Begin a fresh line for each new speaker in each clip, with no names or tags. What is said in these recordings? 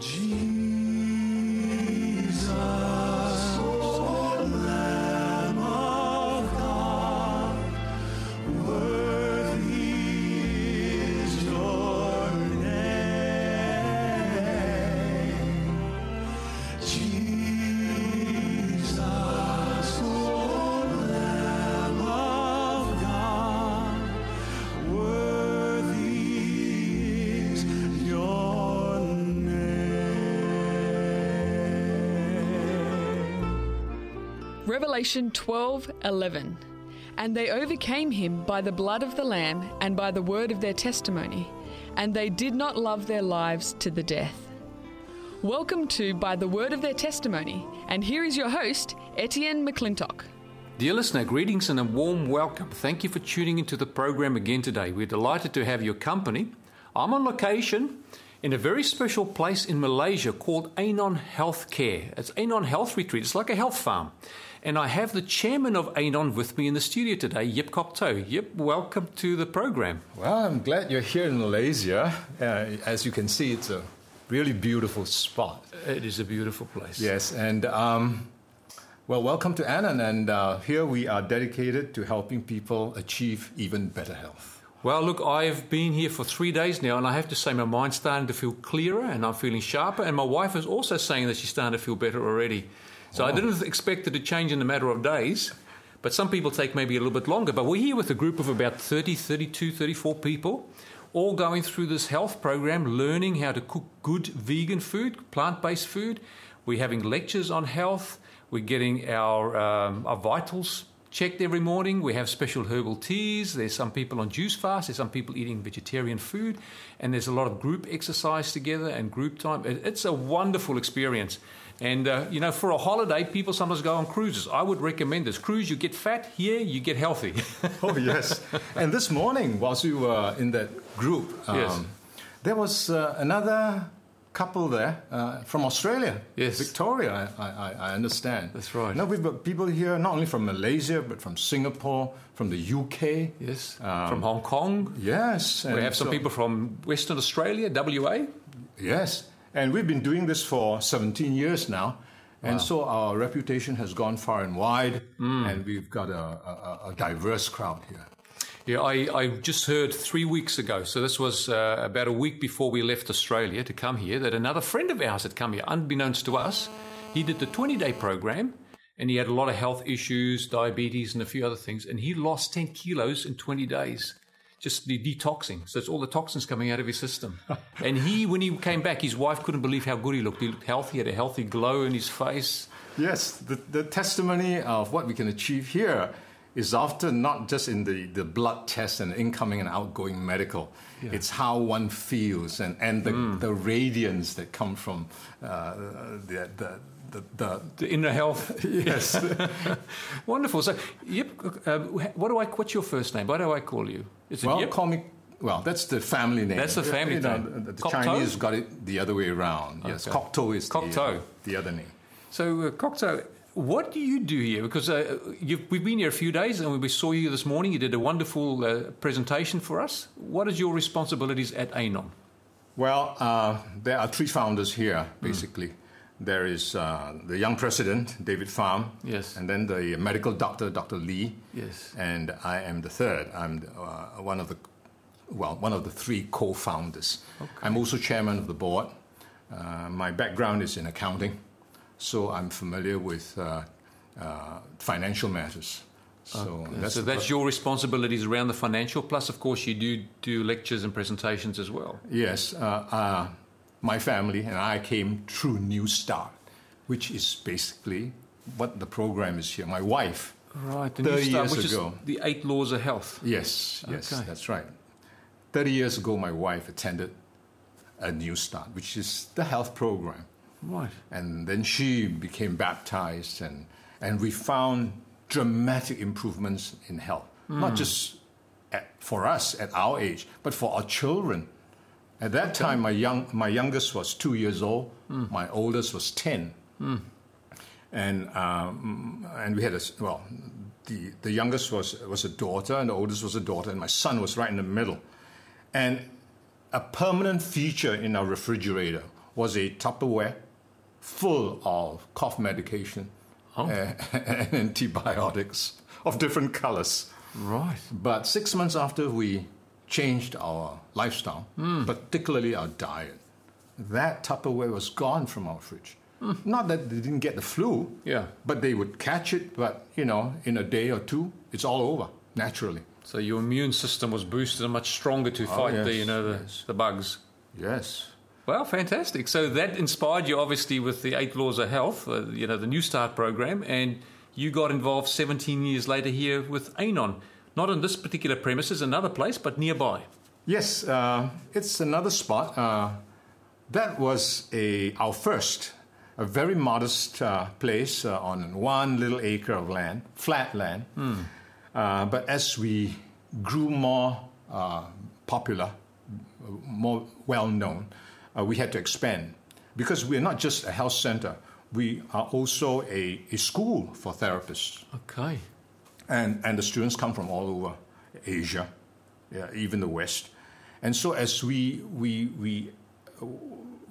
Jesus,
Revelation 12:11 And they overcame him by the blood of the lamb and by the word of their testimony and they did not love their lives to the death. Welcome to By the Word of Their Testimony and here is your host Etienne McClintock.
Dear listener, greetings and a warm welcome. Thank you for tuning into the program again today. We're delighted to have your company. I'm on location in a very special place in Malaysia called Anon Healthcare. It's Anon Health Retreat. It's like a health farm. And I have the chairman of Anon with me in the studio today, Yip Kok To. Yip, welcome to the program.
Well, I'm glad you're here in Malaysia. Uh, as you can see, it's a really beautiful spot.
It is a beautiful place.
Yes, and um, well, welcome to Anon. And uh, here we are dedicated to helping people achieve even better health.
Well, look, I've been here for three days now, and I have to say my mind's starting to feel clearer and I'm feeling sharper. And my wife is also saying that she's starting to feel better already. So I didn't expect it to change in a matter of days. But some people take maybe a little bit longer. But we're here with a group of about 30, 32, 34 people, all going through this health program, learning how to cook good vegan food, plant based food. We're having lectures on health. We're getting our, um, our vitals checked every morning. We have special herbal teas. There's some people on juice fast. There's some people eating vegetarian food. And there's a lot of group exercise together and group time. It's a wonderful experience. And, uh, you know, for a holiday, people sometimes go on cruises. I would recommend this. Cruise, you get fat. Here, you get healthy.
Oh, yes. and this morning, whilst we were in that group, um,
Yes.
there was uh, another couple there uh, from Australia.
Yes.
Victoria, I, I, I understand.
That's right.
Now, we've got people here not only from Malaysia, but from Singapore, from the UK.
yes.
Um,
From Hong Kong.
Yes.
We have some
so-
people from Western Australia, WA.
Yes, and we've been doing this for 17 years now. And so our reputation has gone far and wide, and we've got a, a, a diverse crowd here.
Yeah, I, I just heard three weeks ago, so this was uh, about a week before we left Australia to come here, that another friend of ours had come here, unbeknownst to us. He did the 20 day program and he had a lot of health issues, diabetes, and a few other things, and he lost 10 kilos in 20 days. Just the detoxing. So it's all the toxins coming out of his system. and he, when he came back, his wife couldn't believe how good he looked. He looked healthy, he had a healthy glow in his face.
Yes, the, the testimony of what we can achieve here is often not just in the, the blood test and incoming and outgoing medical. It's how one feels and, and the, the radiance that come from uh, the, the, the, the
The inner health.
yes.
Wonderful. So, yep. Uh, what do I? What's your first name? What do I call you? Is it
Well, call me. Well, that's the family name.
That's the family
You know,
name.
The, the
Kok To?
Chinese got it the other way around. Yes,
Okay.
Kok To is the, uh,
Kok To.
the other name.
So, uh, Kok To, what do you do here? Because uh, you've, we've been here a few days and we saw you this morning. You did a wonderful uh, presentation for us. What is your responsibilities at Anon?
Well, uh, there are three founders here, basically. There is uh, the young president, David Pham.
Yes.
And then the medical doctor, Dr. Lee.
Yes.
And I am the third. I'm uh, one of the, well, one of the three co-founders. I'm also chairman of the board. Uh, my background is in accounting, so I'm familiar with uh, uh, financial matters. So that's,
so that's your responsibilities around the financial. Plus, of course, you do do lectures and presentations as well.
Yes, uh, uh, my family and I came through New Start, which is basically what the program is here. My wife,
Right. The
30
new start,
years
which
ago.
is the eight laws of health.
yes, yes,
Okay.
that's right. 30 years ago, my wife attended a New Start, which is the health program.
Right.
And then she became baptized, and, and we found dramatic improvements in health, not hmm. just at, for us at our age, but for our children. At that time, my, young, my youngest was two years old, hmm. my oldest was 10. Hmm. And, um, and we had a, well, the, the youngest was, was a daughter, and the oldest was a daughter, and my son was right in the middle. And a permanent feature in our refrigerator was a Tupperware full of cough medication
Oh.
uh, and antibiotics of different colors.
Right.
But six months after we changed our lifestyle, particularly our diet, that Tupperware was gone from our fridge. Not that they didn't get the flu,
Yeah.
but they would catch it, but you know, in a day or two, it's all over naturally.
So your immune system was boosted and much stronger to fight the
yes,
you know the,
yes.
the bugs.
Yes.
Well, fantastic. So that inspired you, obviously, with the Eight Laws of Health, uh, you know, the New Start program, and you got involved 17 years later here with Anon. Not on this particular premises, another place, but nearby.
Yes, uh, it's another spot. Uh, that was a our first, a very modest uh, place uh, on one little acre of land, flat land. Uh, but as we grew more uh, popular, more well known, uh, we had to expand because we're not just a health center. We are also a, a school for therapists
Okay.
and and the students come from all over Asia, yeah, even the West, and so as we we we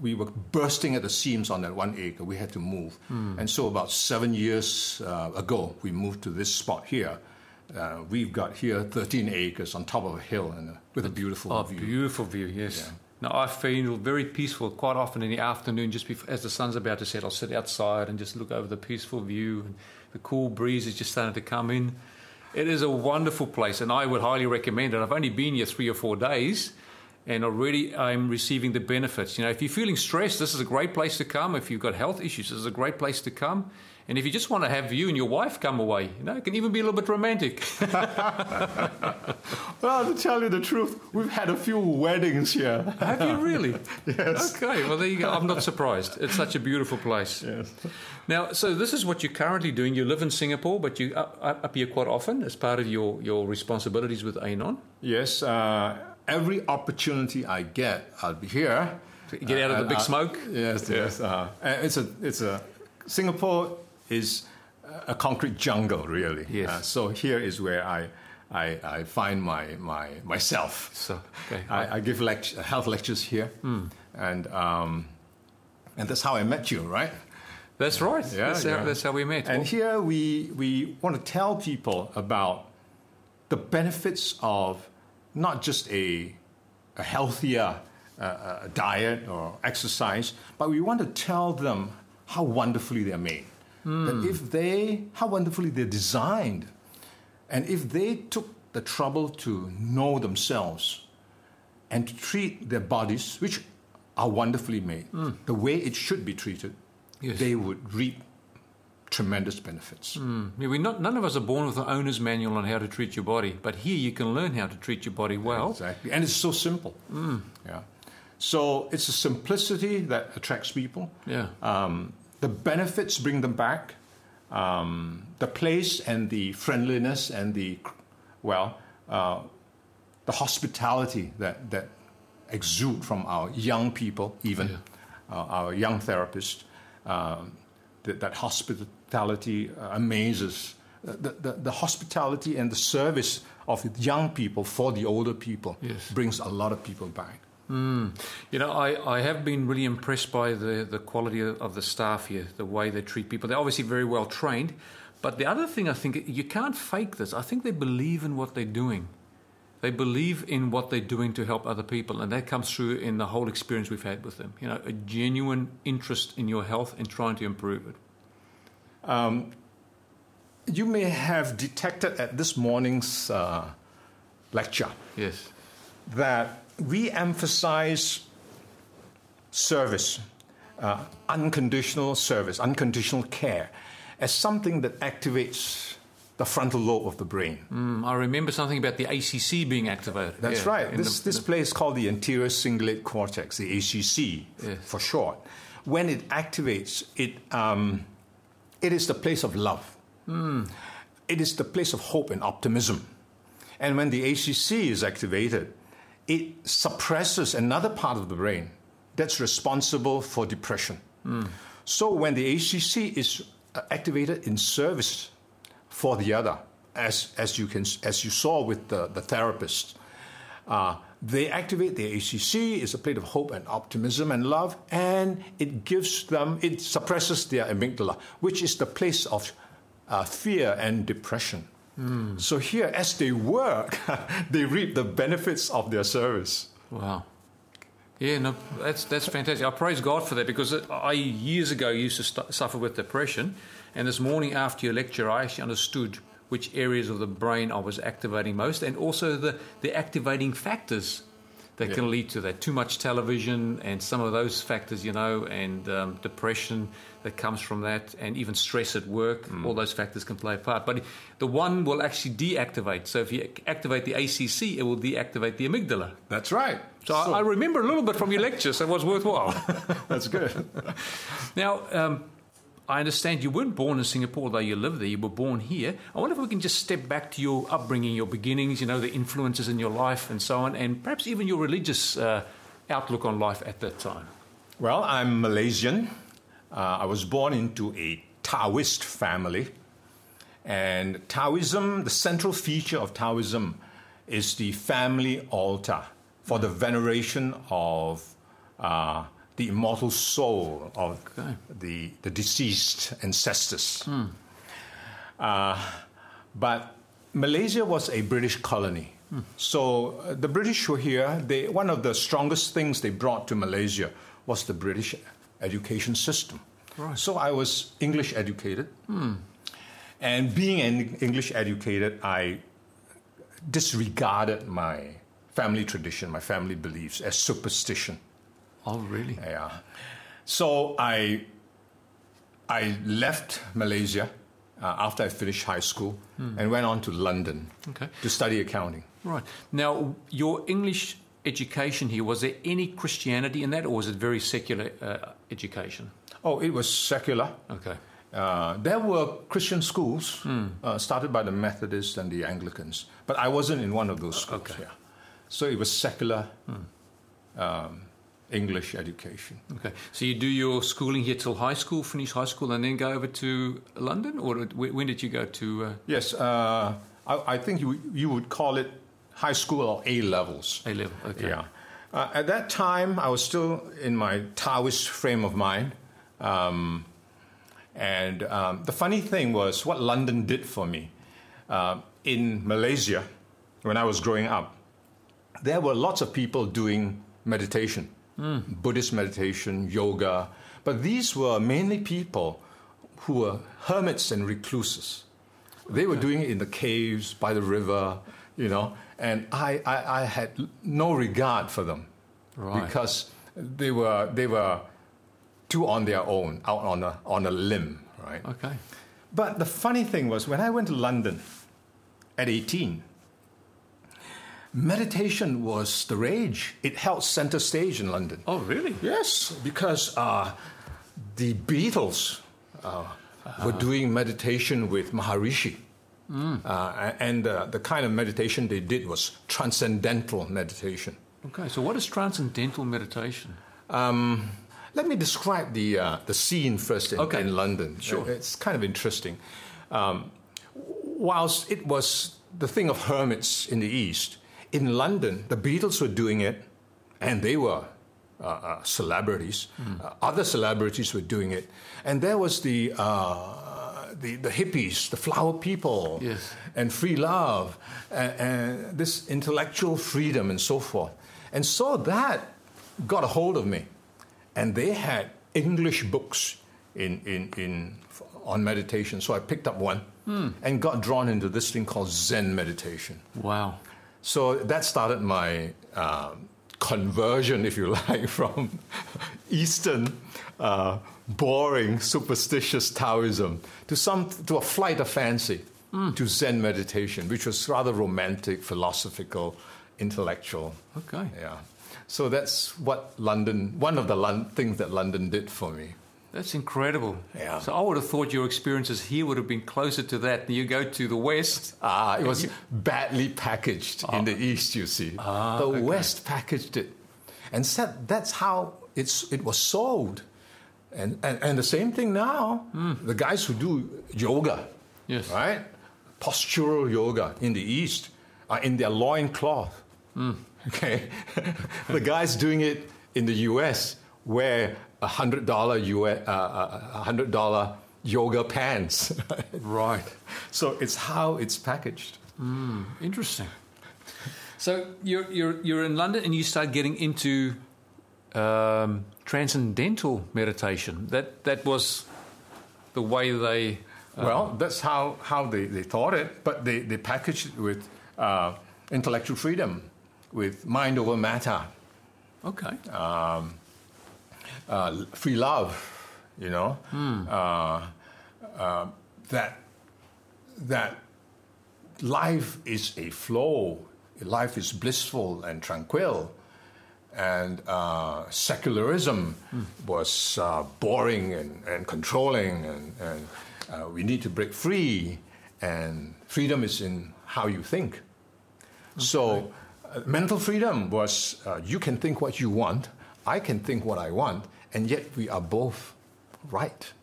we were bursting at the seams on that one acre, we had to move, and so about seven years uh, ago, we moved to this spot here. Uh, we've got here 13 acres on top of a hill and a, with a beautiful
Oh,
view.
beautiful view, yes. Now, I feel very peaceful quite often in the afternoon, just before, as the sun's about to set. I'll sit outside and just look over the peaceful view, and the cool breeze is just starting to come in. It is a wonderful place, and I would highly recommend it. I've only been here three or four days, and already I'm receiving the benefits. You know, if you're feeling stressed, this is a great place to come. If you've got health issues, this is a great place to come. And if you just want to have you and your wife come away, you know, it can even be a little bit romantic.
Well, to tell you the truth, we've had a few weddings here.
Have you really?
Yes.
Okay, well, there you go. I'm not surprised. It's such a beautiful place.
Yes.
Now, so this is what you're currently doing. You live in Singapore, but you up, up up here quite often as part of your, your responsibilities with ANON.
Yes, uh, every opportunity I get, I'll be here.
Get out of the big
Uh, uh,
smoke?
Yes, yes. Uh, it's a, it's a. Singapore is a concrete jungle, really.
Yes.
Uh, so here is where I, I, I find my, my myself.
So, okay.
I, I give lect- health lectures here, and um, and that's how I met you, right?
That's right.
Yeah,
that's,
yeah.
How, that's how we met.
And
Well,
here we, we want to tell people about the benefits of not just a, a healthier uh, uh, diet or exercise, but we want to tell them how wonderfully they're made. That hmm. if they, how wonderfully they're designed, and if they took the trouble to know themselves and to treat their bodies, which are wonderfully made, hmm. the way it should be treated,
Yes.
they would reap tremendous benefits. Hmm.
yeah, we not, none of us are born with an owner's manual on how to treat your body, but here you can learn how to treat your body well.
Exactly. And it's so simple. Yeah. So it's a simplicity that attracts people.
Yeah.
Um, the benefits bring them back. Um, the place and the friendliness and the, well, uh, the hospitality that, that exude from our young people, even uh, our young therapists, um, that, that hospitality uh, amazes. The, the, the hospitality and the service of young people for the older people
Yes.
brings a lot of people back.
You know, I, I have been really impressed by the, the quality of, the staff here, the way they treat people. They're obviously very well trained. But the other thing I think, you can't fake this. I think they believe in what they're doing. They believe in what they're doing to help other people. And that comes through in the whole experience we've had with them. You know, a genuine interest in your health and trying to improve it.
You may have detected at this morning's uh, lecture
Yes.
That we emphasize service, uh, unconditional service, unconditional care, as something that activates the frontal lobe of the brain.
Mm, I remember something about the ACC being activated.
That's
Yeah,
right. This,
the-
this place is called the anterior cingulate cortex, the ACC for short. When it activates, it, um, it is the place of love. It is the place of hope and optimism. And when the ACC is activated, it suppresses another part of the brain that's responsible for depression. So when the ACC is uh, activated in service for the other, as, as, you, can, as you saw with the, the therapist, Uh, they activate the ACC. It's a plate of hope and optimism and love, and it gives them, it suppresses their amygdala, which is the place of uh, fear and depression. So here, as they work, they reap the benefits of their service.
Wow. Yeah, no, that's that's fantastic. I praise God for that because I years ago used to st- suffer with depression, and this morning after your lecture, I actually understood which areas of the brain I was activating most, and also the the activating factors that can lead to that. Too much television and some of those factors, you know, and um, depression that comes from that, and even stress at work. All those factors can play a part. But the one will actually deactivate. So if you activate the ACC, it will deactivate the amygdala.
That's right.
So, I, I remember a little bit from your lecture, so it was worthwhile.
That's good.
now, um, I understand you weren't born in Singapore, though you live there. You were born here. I wonder if we can just step back to your upbringing, your beginnings, you know, the influences in your life and so on, and perhaps even your religious uh, outlook on life at that time.
Well, I'm Malaysian. Uh, I was born into a Taoist family. And Taoism, the central feature of Taoism, is the family altar for the veneration of uh, the immortal soul of
Okay.
the, the deceased ancestors. Uh, but Malaysia was a British colony. So uh, the British were here. They, one of the strongest things they brought to Malaysia was the British education system.
Right.
So I was English educated. And being an English educated, I disregarded my family tradition, my family beliefs as superstition.
Oh, really?
Yeah. So I I left Malaysia uh, after I finished high school and went on to London
Okay.
to study accounting.
Right. Now, your English education here, was there any Christianity in that, or was it very secular uh, education?
Oh, it was secular.
Okay.
Uh, there were Christian schools uh, started by the Methodists and the Anglicans, but I wasn't in one of those schools.
Okay.
Yeah. So it was secular um, English education.
Okay. So you do your schooling here till high school, finish high school, and then go over to London, or when did you go to? Uh,
Yes, uh, I, I think you, you would call it high school or A levels.
A level. Okay.
Yeah. Uh, at that time, I was still in my Taoist frame of mind. Um, and um, the funny thing was what London did for me. Uh, in Malaysia, when I was growing up, there were lots of people doing meditation, Buddhist meditation, yoga, but these were mainly people who were hermits and recluses. They were doing it in the caves, by the river, you know, and I, I, I had no regard for them
Right.
because they were, they were too on their own, out on a, on a limb, right?
Okay.
But the funny thing was, when I went to London at 18, meditation was the rage. It held center stage in London.
Oh, really?
Yes, because uh, the Beatles uh, were doing meditation with Maharishi. Uh, and uh, the kind of meditation they did was transcendental meditation.
Okay. So what is transcendental meditation?
Um, let me describe the uh, the scene first in,
Okay.
in London.
Sure.
it's kind of interesting. Um, whilst it was the thing of hermits in the East, in London the Beatles were doing it, and they were uh, uh, celebrities.
Hmm.
Uh, other celebrities were doing it, and there was the. Uh, the, the hippies, the flower people,
Yes.
and free love, and, and this intellectual freedom, and so forth. And so that got a hold of me. And they had English books in, in, in, on meditation. So I picked up one and got drawn into this thing called Zen meditation.
Wow.
So that started my um, conversion, if you like, from Eastern, uh, boring, superstitious Taoism to some to a flight of fancy to Zen meditation, which was rather romantic, philosophical, intellectual.
Okay.
Yeah. So that's what London. One of the Lon- things that London did for me.
That's incredible.
Yeah.
So I would have thought your experiences here would have been closer to that. You go to the West.
Ah, it was badly packaged in the East, you see. Ah, the West packaged it. And said that's how it's, it was sold. And, and, and the same thing now. Hmm. The guys who do yoga,
Yes.
right? Postural yoga in the East are in their loincloth. You hmm. Okay, the guy's doing it in the U.S. wear a hundred dollar US, uh, uh, uh hundred dollar yoga pants.
Right.
so it's how it's packaged. Hmm.
Interesting. So you're you're you're in London and you start getting into um, transcendental meditation. That that was the way they.
Well, that's how, how they, they thought it, but they, they packaged it with uh, intellectual freedom, with mind over matter,
Okay.
uh, free love, you know, uh, uh, that, that life is a flow, life is blissful and tranquil. And uh, secularism was uh, boring and, and controlling, and, and uh, we need to break free. And freedom is in how you think. So, uh, mental freedom was uh, you can think what you want, I can think what I want, and yet we are both right.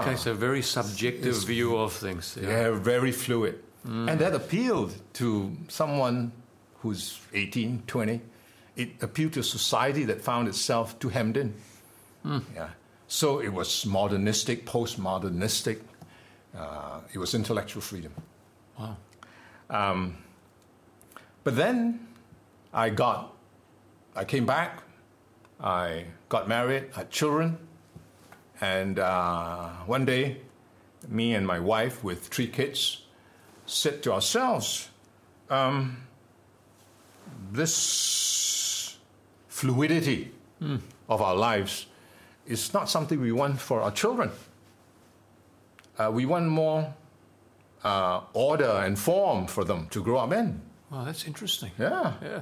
okay. So very subjective view of things.
Yeah, very fluid. And that appealed to someone who's 18, 20. It appealed to a society that found itself too hemmed in. Yeah. So it was modernistic, postmodernistic. Uh, it was intellectual freedom.
Wow.
But then I got, I came back, I got married, had children, and uh, one day, me and my wife with three kids said to ourselves, um, this fluidity of our lives is not something we want for our children. Uh, we want more uh, order and form for them to grow up in.
Wow, that's interesting.
Yeah.
Yeah.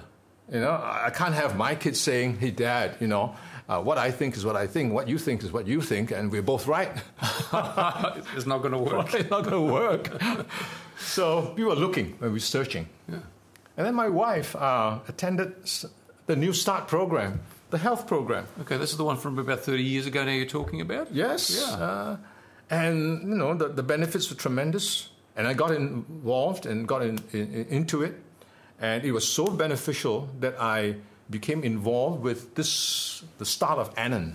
You know, I can't have my kids saying, "Hey, Dad, you know, uh, what I think is what I think. What you think is what you think, and we're both right."
it's not going to work.
it's not going to work. so we were looking, we were searching,
Yeah.
and then my wife uh, attended the New Start program, the health program.
Okay, this is the one from about 30 years ago now you're talking about?
Yes.
Yeah.
Uh, and you know the, the benefits were tremendous, and I got involved and got in, in, into it, and it was so beneficial that I became involved with this the start of Anon.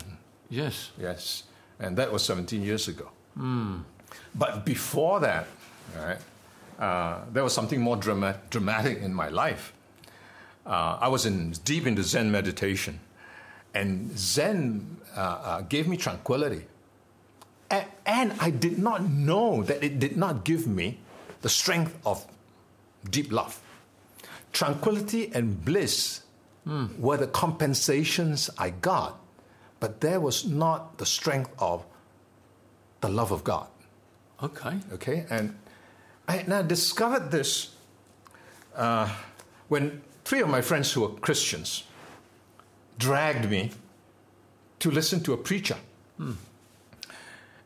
Yes.
Yes, and that was 17 years ago. But before that, all right, uh, there was something more drama- dramatic in my life. Uh, I was in, deep into Zen meditation, and Zen uh, uh, gave me tranquility. A- and I did not know that it did not give me the strength of deep love. Tranquility and bliss were the compensations I got, but there was not the strength of the love of God.
Okay.
Okay, and I, and I discovered this uh, when three of my friends who were Christians dragged me to listen to a preacher.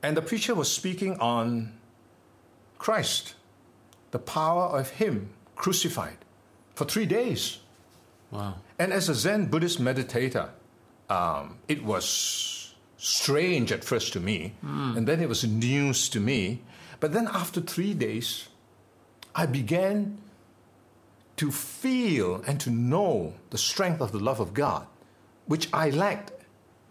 And the preacher was speaking on Christ, the power of Him crucified for three days.
Wow.
And as a Zen Buddhist meditator, um, it was strange at first to me, and then it was news to me. But then after three days, I began to feel and to know the strength of the love of God, which I lacked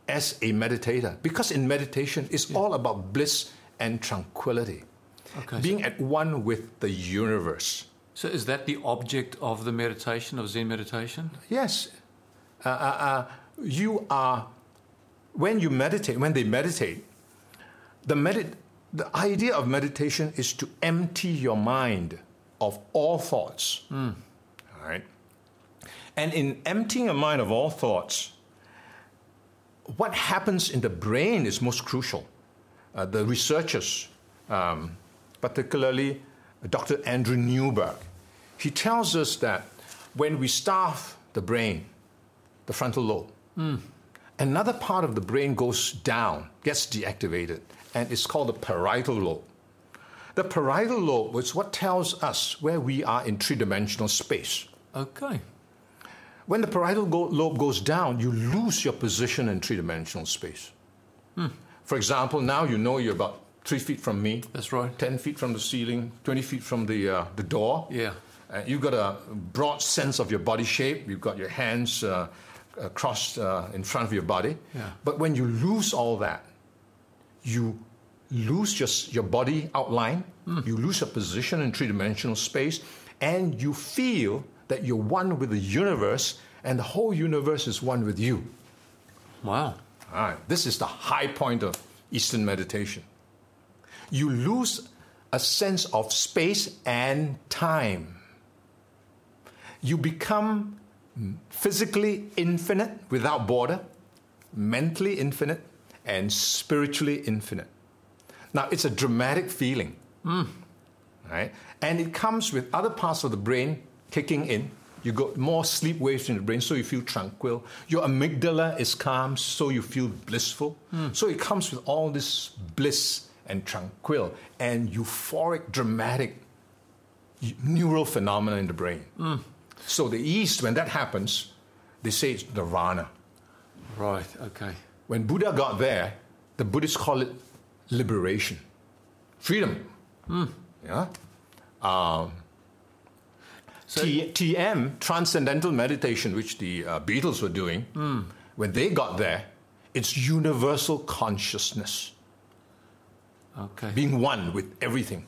as a meditator. Because in meditation, it's all about bliss and tranquility,
Okay.
being at one with the universe.
So is that the object of the meditation, of Zen meditation?
Yes. Uh, uh, uh, you are, when you meditate, when they meditate, the, medit- the idea of meditation is to empty your mind of all thoughts. All right? And in emptying a mind of all thoughts, what happens in the brain is most crucial. Uh, the researchers, um, particularly Dr. Andrew Newberg, he tells us that when we starve the brain, the frontal lobe, another part of the brain goes down, gets deactivated, and it's called the parietal lobe. The parietal lobe is what tells us where we are in three dimensional space.
Okay.
When the parietal go- lobe goes down, you lose your position in three dimensional space. For example, now you know you're about three feet from me,
That's right.
10 feet from the ceiling, 20 feet from the, uh, the door.
Yeah.
Uh, you've got a broad sense of your body shape. You've got your hands uh, uh, crossed uh, in front of your body.
Yeah.
But when you lose all that, you lose just your body outline, you lose your position in three dimensional space, and you feel that you're one with the universe, and the whole universe is one with you.
Wow.
All right, this is the high point of Eastern meditation. You lose a sense of space and time. You become physically infinite without border, mentally infinite, and spiritually infinite. Now, it's a dramatic feeling, hmm. right? And it comes with other parts of the brain kicking in. You got more sleep waves in the brain, so you feel tranquil. Your amygdala is calm, so you feel blissful. Hmm. So it comes with all this bliss and tranquil and euphoric, dramatic neural phenomena in the brain. Hmm. So the East, when that happens, they say it's nirvana.
Right. Okay.
When Buddha got there, the Buddhists call it liberation, freedom. Hmm. Yeah. Um, T- TM, transcendental meditation, which the uh, Beatles were doing, when they got there, it's universal consciousness,
Okay.
being one with everything.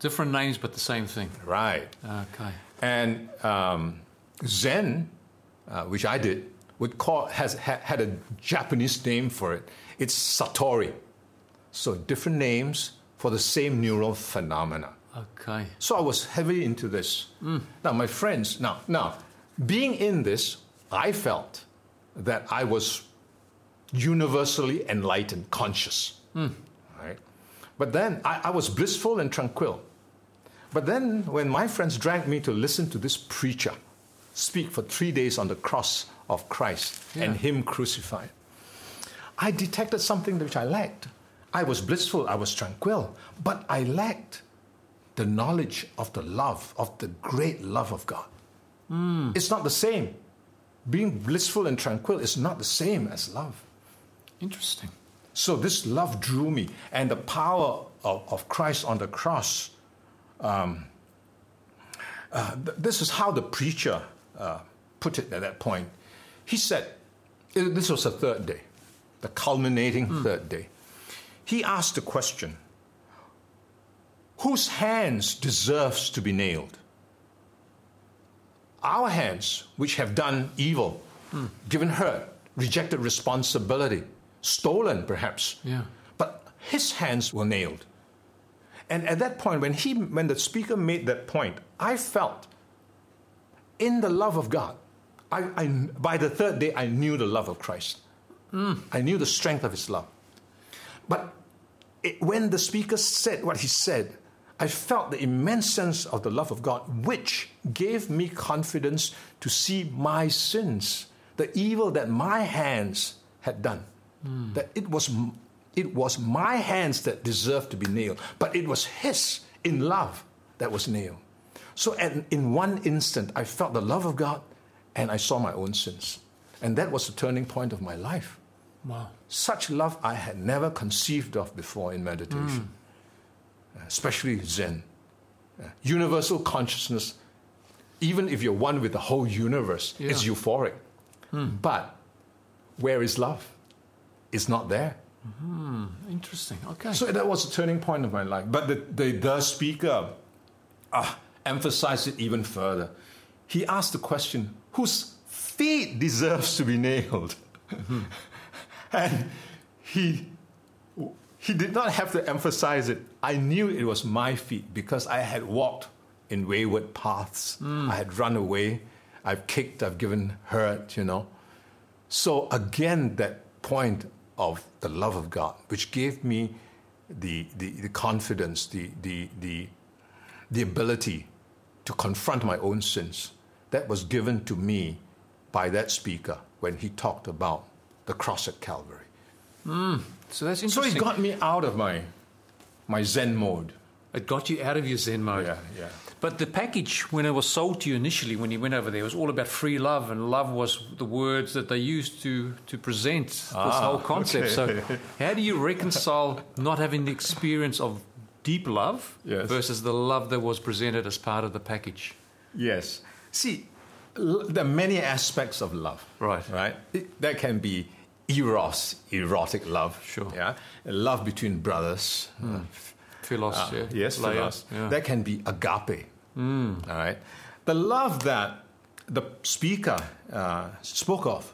Different names, but the same thing.
Right.
Okay.
And um, Zen, uh, which I did, would call has ha, had a Japanese name for it. It's Satori. So different names for the same neural phenomena.
Okay.
So I was heavily into this. Mm. Now my friends, now now, being in this, I felt that I was universally enlightened, conscious. Mm. Right? But then I, I was blissful and tranquil. But then when my friends dragged me to listen to this preacher speak for three days on the cross of Christ and him crucified, I detected something which I lacked. I was blissful, I was tranquil, but I lacked the knowledge of the love, of the great love of God. It's not the same. Being blissful and tranquil is not the same as love.
Interesting.
So this love drew me, and the power of, of Christ on the cross. Um, uh, th- this is how the preacher uh, put it at that point. He said, this was the third day, the culminating third day. He asked the question, whose hands deserves to be nailed? Our hands, which have done evil, given hurt, rejected responsibility, stolen perhaps.
Yeah.
But his hands were nailed. And at that point, when he when the speaker made that point, I felt in the love of God. I, I by the third day I knew the love of Christ. Hmm. I knew the strength of his love. But it, when the speaker said what he said, I felt the immense sense of the love of God, which gave me confidence to see my sins, the evil that my hands had done. That it was, it was my hands that deserved to be nailed, but it was His in love that was nailed. So, at, in one instant, I felt the love of God and I saw my own sins. And that was the turning point of my life.
Wow.
Such love I had never conceived of before in meditation, Uh, especially Zen. Uh, universal consciousness, even if you're one with the whole universe, is
Yeah.
euphoric. But where is love? It's not there.
Interesting. Okay.
So that was a turning point of my life. But the, the, the speaker uh, emphasized it even further. He asked the question whose feet deserves to be nailed? and he, he did not have to emphasize it. I knew it was my feet because I had walked in wayward paths. Hmm. I had run away. I've kicked, I've given hurt, you know. So again, that point of the love of God, which gave me the, the, the confidence, the, the, the, the ability to confront my own sins, that was given to me by that speaker when he talked about the cross at Calvary. Hmm.
So that's interesting.
So it got me out of my, my Zen mode.
It got you out of your Zen mode.
Yeah, yeah.
But the package, when it was sold to you initially, when you went over there, was all about free love, and love was the words that they used to to present this
Ah,
whole concept.
okay.
So, how do you reconcile not having the experience of deep love
Yes.
versus the love that was presented as part of the package.
Yes. See, l- there are many aspects of love.
Right.
Right. It, there can be eros, erotic love.
Sure. Hmm.
Yeah. Love between brothers. uh,
Philos,
uh,
yeah.
Yes, philos.
yeah. Hmm.
There can be agape. All right. The love that the speaker uh, spoke of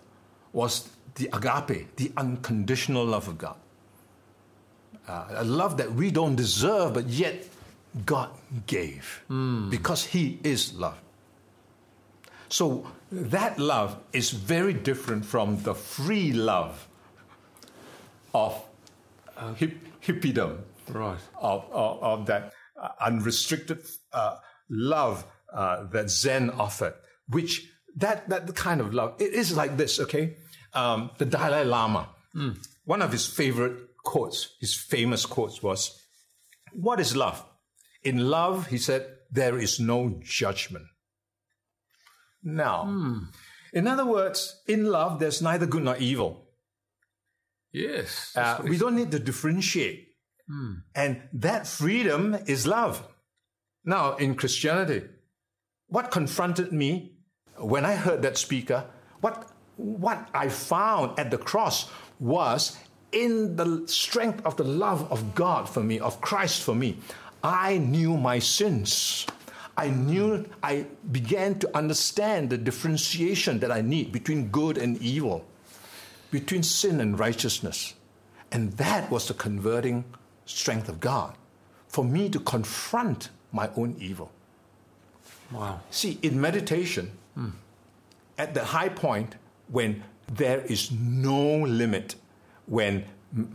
was the agape, the unconditional love of God. Uh, a love that we don't deserve, but yet God gave because He is love. So that love is very different from the free love of uh, hip, hippiedom,
Right.
of, of, of that uh, unrestricted uh, love uh, that Zen offered, which that, that kind of love, it is like this, okay? Um, the Dalai Lama, one of his favorite quotes, his famous quotes was, What is love? In love, he said, there is no judgment. Now, in other words, in love, there's neither good nor evil.
Yes.
Uh, we don't need to differentiate. And that freedom is love. Now, in Christianity, what confronted me when I heard that speaker, what, what I found at the cross was in the strength of the love of God for me, of Christ for me, I knew my sins. I knew, I began to understand the differentiation that I need between good and evil, between sin and righteousness. And that was the converting strength of God for me to confront my own evil.
wow.
See, in meditation, hmm. at the high point, when there is no limit, when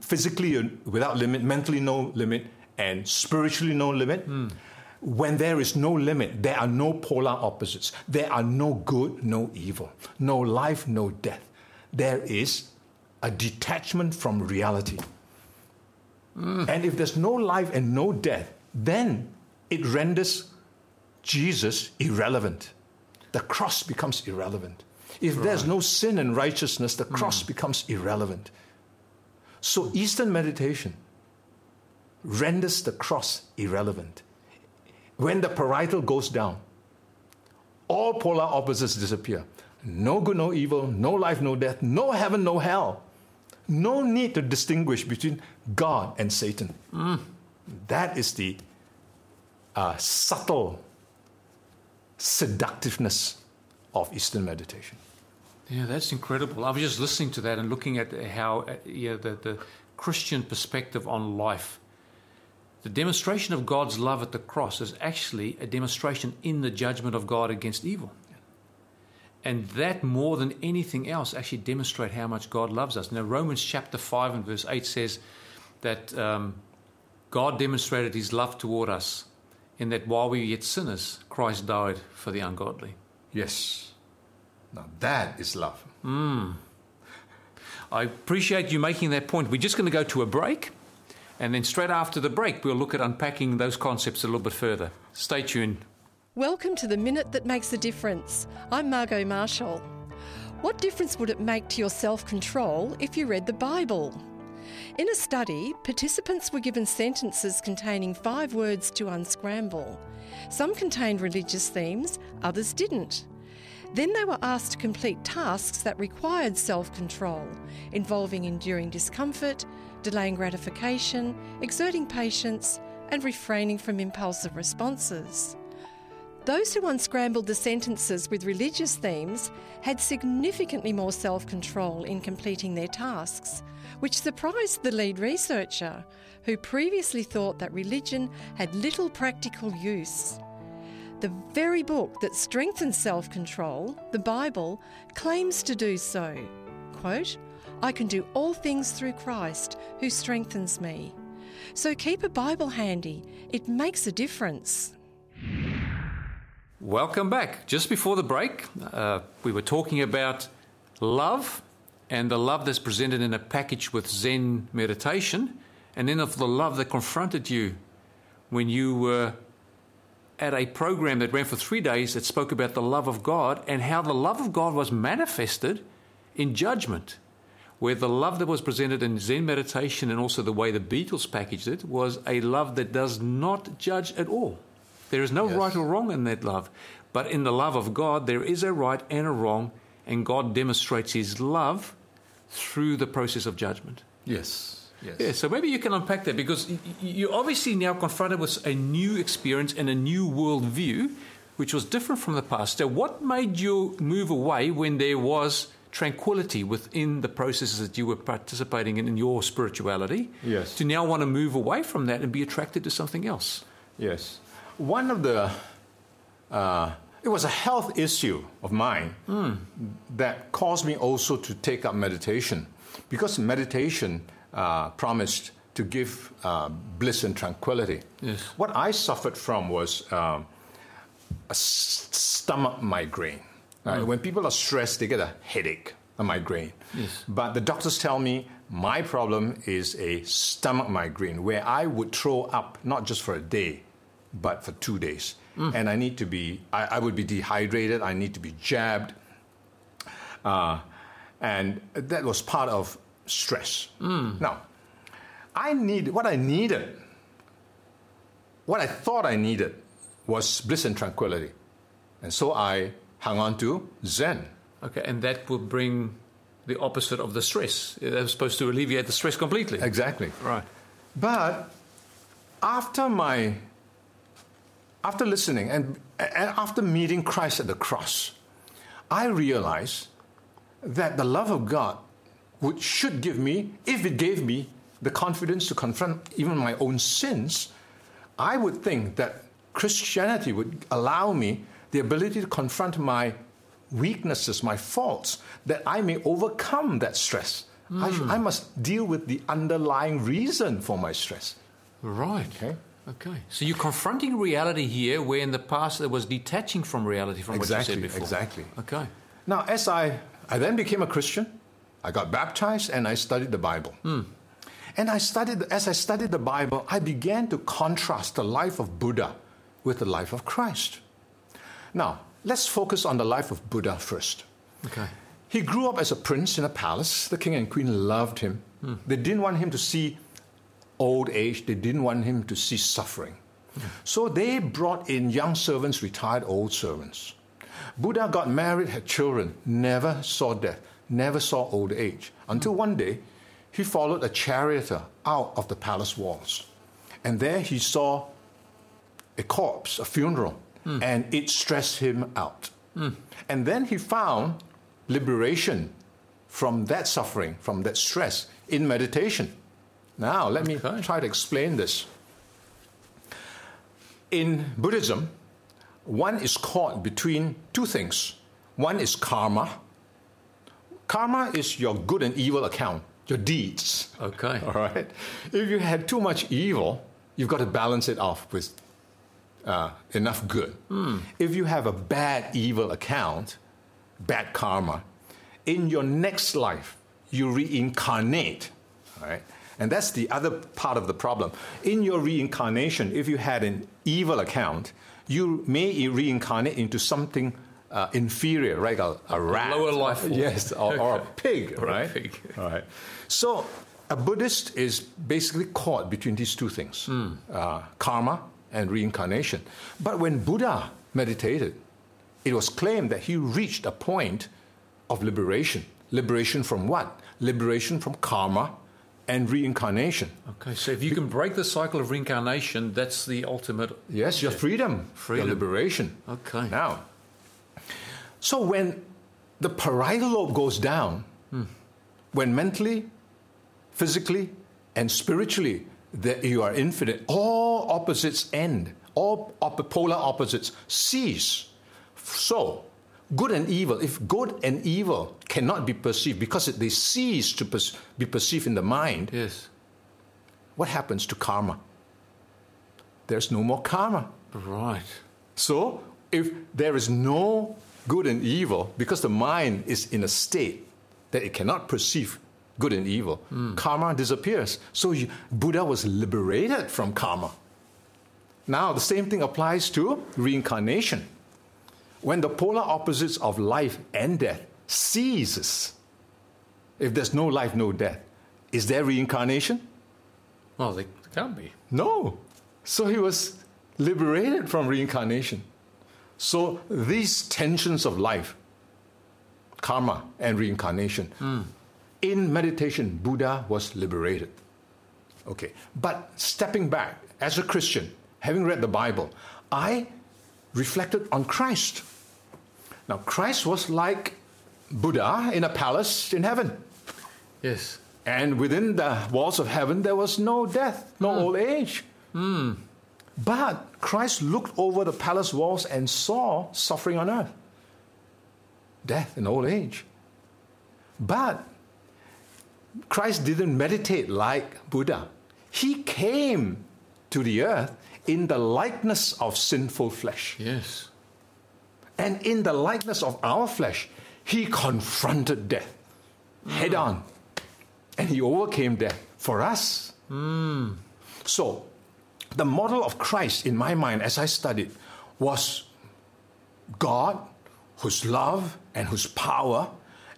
physically uh, without limit, mentally no limit, and spiritually no limit, hmm. When there is no limit, there are no polar opposites. There are no good, no evil, no life, no death. There is a detachment from reality. Mm. And if there's no life and no death, then it renders Jesus irrelevant. The cross becomes irrelevant. If there's no sin and righteousness, the cross mm. becomes irrelevant. So Eastern meditation renders the cross irrelevant. When the parietal goes down, all polar opposites disappear. No good, no evil, no life, no death, no heaven, no hell. No need to distinguish between God and Satan. That is the uh, subtle seductiveness of Eastern meditation.
Yeah, that's incredible. I was just listening to that and looking at how uh, yeah, the, the Christian perspective on life. The demonstration of God's love at the cross is actually a demonstration in the judgment of God against evil. And that more than anything else actually demonstrate how much God loves us. Now Romans chapter 5 and verse 8 says that um, God demonstrated his love toward us in that while we were yet sinners, Christ died for the ungodly.
Yes. Now that is love.
I appreciate you making that point. We're just going to go to a break, and then straight after the break, we'll look at unpacking those concepts a little bit further. Stay tuned.
Welcome to the Minute That Makes a Difference. I'm Margot Marshall. What difference would it make to your self control if you read the Bible? In a study, participants were given sentences containing five words to unscramble. Some contained religious themes, others didn't. Then they were asked to complete tasks that required self control, involving enduring discomfort, delaying gratification, exerting patience, and refraining from impulsive responses. Those who unscrambled the sentences with religious themes had significantly more self control in completing their tasks, which surprised the lead researcher, who previously thought that religion had little practical use. The very book that strengthens self control, the Bible, claims to do so. Quote, I can do all things through Christ who strengthens me. So keep a Bible handy, it makes a difference.
Welcome back. Just before the break, uh, we were talking about love and the love that's presented in a package with Zen meditation, and then of the love that confronted you when you were at a program that ran for three days that spoke about the love of God and how the love of God was manifested in judgment. Where the love that was presented in Zen meditation and also the way the Beatles packaged it was a love that does not judge at all. There is no
Yes.
right or wrong in that love. But in the love of God, there is a right and a wrong, and God demonstrates His love through the process of judgment.
Yes. Yes.
Yeah, so maybe you can unpack that because you're obviously now confronted with a new experience and a new worldview, which was different from the past. So, what made you move away when there was tranquility within the processes that you were participating in in your spirituality?
Yes.
To now want to move away from that and be attracted to something else.
Yes. One of the, uh, it was a health issue of mine that caused me also to take up meditation because meditation uh, promised to give uh, bliss and tranquility.
Yes.
What I suffered from was um, a s- stomach migraine. Right? Mm. When people are stressed, they get a headache, a migraine.
Yes.
But the doctors tell me my problem is a stomach migraine where I would throw up not just for a day, but for two days. Mm. And I need to be, I, I would be dehydrated, I need to be jabbed. Uh, and that was part of stress. Mm. Now, I need, what I needed, what I thought I needed was bliss and tranquility. And so I hung on to Zen.
Okay, and that will bring the opposite of the stress. It was supposed to alleviate the stress completely.
Exactly.
Right.
But after my, after listening and, and after meeting Christ at the cross, I realized that the love of God would, should give me, if it gave me the confidence to confront even my own sins, I would think that Christianity would allow me the ability to confront my weaknesses, my faults, that I may overcome that stress. I, sh- hmm. I must deal with the underlying reason for my stress.
Right.
Okay.
Okay. So you're confronting reality here, where in the past there was detaching from reality from what you said before.
exactly.
Okay.
Now, as I, I then became a Christian, I got baptized and I studied the Bible. Hmm. And I studied, as I studied the Bible, I began to contrast the life of Buddha with the life of Christ. Now, let's focus on the life of Buddha first.
Okay.
He grew up as a prince in a palace. The king and queen loved him. Hmm. They didn't want him to see old age, they didn't want him to see suffering. Hmm. So they brought in young servants, retired old servants. Buddha got married, had children, never saw death, never saw old age. Until one day, he followed a charioteer out of the palace walls. And there he saw a corpse, a funeral, Mm. and it stressed him out. Mm. And then he found liberation from that suffering, from that stress in meditation. Now, let me try to explain this. In Buddhism, one is caught between two things. One is karma. Karma is your good and evil account, your deeds.
Okay.
All right. If you had too much evil, you've got to balance it off with uh, enough good. If you have a bad evil account, bad karma, in your next life, you reincarnate. right? And that's the other part of the problem. In your reincarnation, if you had an evil account, you may reincarnate into something uh, inferior, right? A, a rat.
lower life form.
Yes, or, or a pig,
Or a
right?
pig.
All right. So a Buddhist is basically caught between these two things uh, karma and reincarnation. But when Buddha meditated, it was claimed that he reached a point of liberation. Liberation from what? Liberation from karma and reincarnation.
Okay. So if you can break the cycle of reincarnation, that's the ultimate.
Yes, your freedom,
Freedom.
your liberation.
Okay.
Now, so when the parietal lobe goes down, hmm. when mentally, physically, and spiritually that you are infinite, all opposites end, all op- polar opposites cease. So, good and evil, if good and evil cannot be perceived because they cease to pers- be perceived in the mind,
Yes.
what happens to karma? There's no more karma.
Right.
So, if there is no good and evil, because the mind is in a state that it cannot perceive good and evil, hmm. karma disappears. So, you, Buddha was liberated from karma. Now, the same thing applies to reincarnation. When the polar opposites of life and death ceases, if there's no life, no death, is there reincarnation?
Well, they can't be.
No. So he was liberated from reincarnation. So these tensions of life, karma and reincarnation, hmm. In meditation, Buddha was liberated. Okay. But stepping back, as a Christian, having read the Bible, I reflected on Christ. Now, Christ was like Buddha in a palace in heaven.
Yes.
And within the walls of heaven, there was no death, no hmm. old age. Hmm. But Christ looked over the palace walls and saw suffering on earth death and old age. But Christ didn't meditate like Buddha. He came to the earth in the likeness of sinful flesh.
Yes.
And in the likeness of our flesh, he confronted death head on. And he overcame death for us. Hmm. So, the model of Christ in my mind as I studied was God, whose love and whose power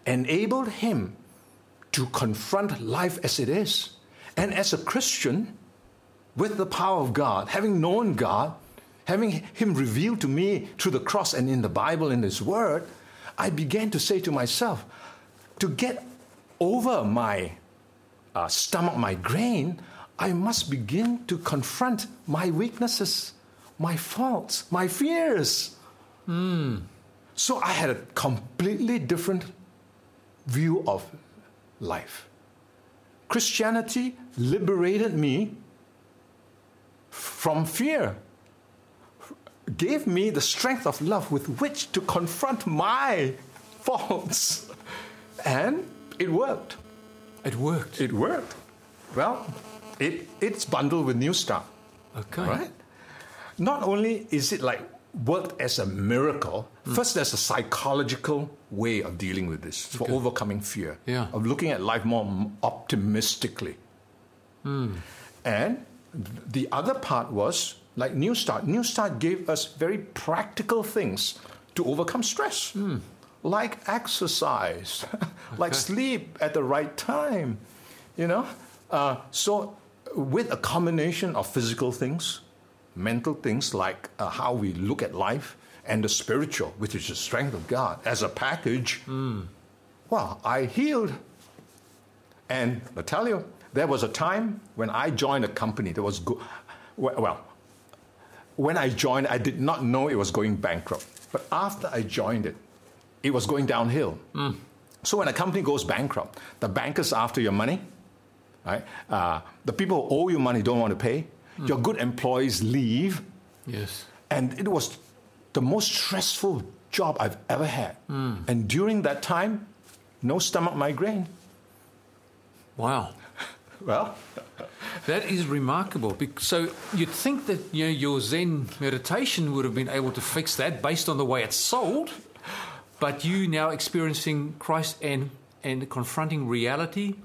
enabled him to confront life as it is. And as a Christian, with the power of God, having known God, having Him revealed to me through the cross and in the Bible, in His Word, I began to say to myself, to get over my uh, stomach migraine, I must begin to confront my weaknesses, my faults, my fears. So I had a completely different view of life. Christianity liberated me from fear, gave me the strength of love with which to confront my faults. And it worked.
It worked.
It worked. Well, it, it's bundled with New Start,
Okay.
right? Not only is it like worked as a miracle, hmm. first there's a psychological way of dealing with this for overcoming fear,
Yeah.
of looking at life more optimistically. And the other part was like New Start. New Start gave us very practical things to overcome stress, like exercise, like sleep at the right time, you know. Uh, so, with a combination of physical things, mental things like uh, how we look at life, and the spiritual, which is the strength of God, as a package, well, I healed and I tell you, there was a time when I joined a company that was good. well, when I joined, I did not know it was going bankrupt. But after I joined it, it was going downhill. So when a company goes bankrupt, the bankers are after your money, right? Uh, the people who owe you money don't want to pay. Your good employees leave,
Yes.
and it was the most stressful job I've ever had. Hmm. And during that time, no stomach migraine.
Wow.
Well,
That is remarkable. So you'd think that you know, your Zen meditation would have been able to fix that based on the way it's sold, but you now experiencing Christ and and confronting reality,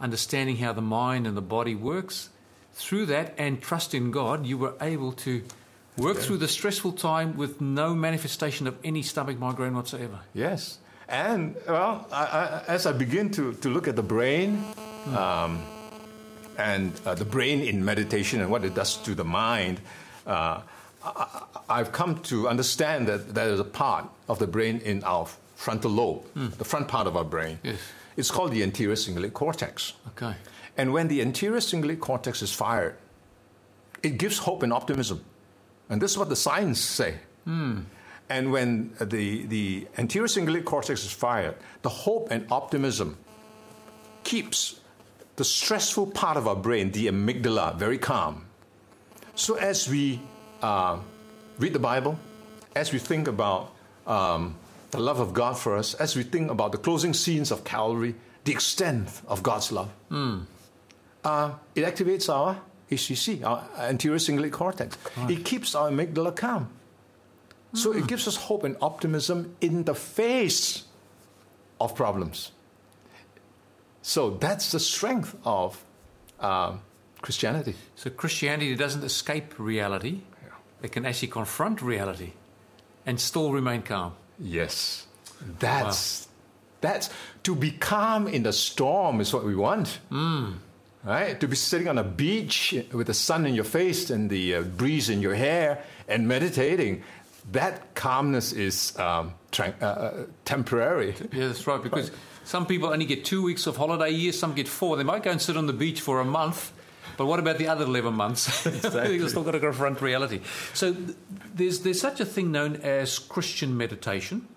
understanding how the mind and the body works, through that and trust in God, you were able to work through the stressful time with no manifestation of any stomach migraine whatsoever.
Yes. And, well, I, I, as I begin to, to look at the brain um, and uh, the brain in meditation and what it does to the mind, uh, I, I've come to understand that there is a part of the brain in our frontal lobe, the front part of our brain.
Yes.
It's called the anterior cingulate cortex.
Okay.
And when the anterior cingulate cortex is fired, it gives hope and optimism. And this is what the science say. And when the, the anterior cingulate cortex is fired, the hope and optimism keeps the stressful part of our brain, the amygdala, very calm. So as we uh, read the Bible, as we think about um, the love of God for us, as we think about the closing scenes of Calvary, the extent of God's love, uh, it activates our ACC, our uh, anterior cingulate cortex. It keeps our amygdala calm. So it hmm. gives us hope and optimism in the face of problems. So that's the strength of um, Christianity.
So Christianity doesn't escape reality; it can actually confront reality and still remain calm.
Yes, that's That's to be calm in the storm is what we want. Hmm. Right? To be sitting on a beach with the sun in your face and the uh, breeze in your hair and meditating. That calmness is um, tran- uh, uh, temporary.
Yeah, that's right. Because some people only get two weeks of holiday a year, some get four. They might go and sit on the beach for a month, but what about the other 11 months? You've still got to confront reality. So th- there's, there's such a thing known as Christian meditation.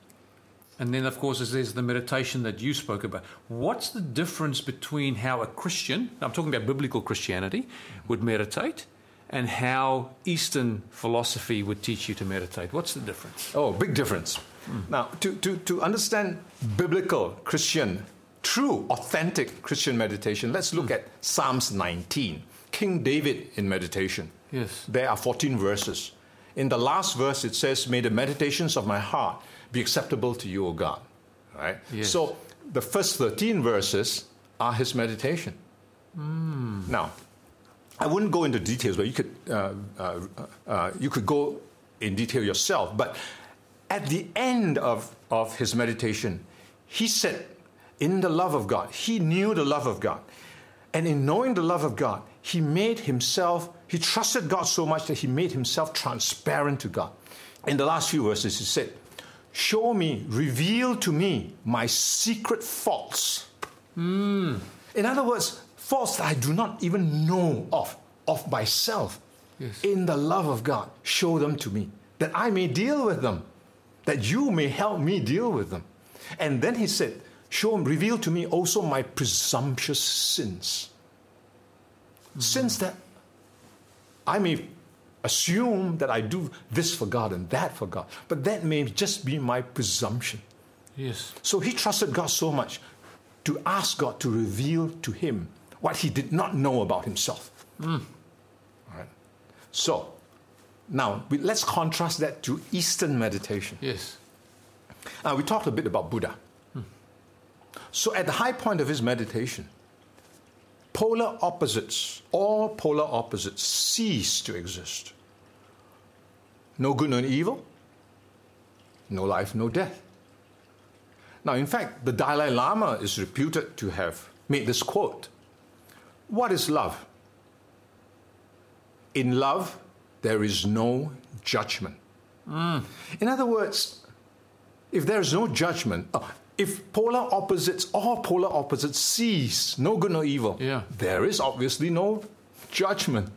And then, of course, there's the meditation that you spoke about. What's the difference between how a Christian, I'm talking about biblical Christianity, would meditate and how Eastern philosophy would teach you to meditate? What's the difference?
Oh, big difference. Hmm. Now, to, to, to understand biblical Christian, true, authentic Christian meditation, let's look hmm. at Psalms 19. King David in meditation.
Yes.
There are 14 verses. In the last verse, it says, May the meditations of my heart be acceptable to you, O God. Right?
Yes.
So the first 13 verses are his meditation. Now, I wouldn't go into details, but you could, uh, uh, uh, you could go in detail yourself. But at the end of, of his meditation, he said, in the love of God, he knew the love of God. And in knowing the love of God, he made himself, he trusted God so much that he made himself transparent to God. In the last few verses, he said, Show me, reveal to me my secret faults. Hmm. In other words, faults that I do not even know of, of myself.
Yes.
In the love of God, show them to me, that I may deal with them, that you may help me deal with them. And then he said, Show, reveal to me also my presumptuous sins. Hmm. Sins that I may assume that I do this for God and that for God, but that may just be my presumption.
Yes.
So he trusted God so much to ask God to reveal to him what he did not know about himself. All right. So now we, let's contrast that to Eastern meditation.
Yes.
Uh, we talked a bit about Buddha. So at the high point of his meditation, polar opposites, all polar opposites, cease to exist. No good, no evil, no life, no death. Now, in fact, the Dalai Lama is reputed to have made this quote What is love? In love, there is no judgment. In other words, if there is no judgment, uh, if polar opposites, all polar opposites cease, no good, no evil,
Yeah.
there is obviously no judgment.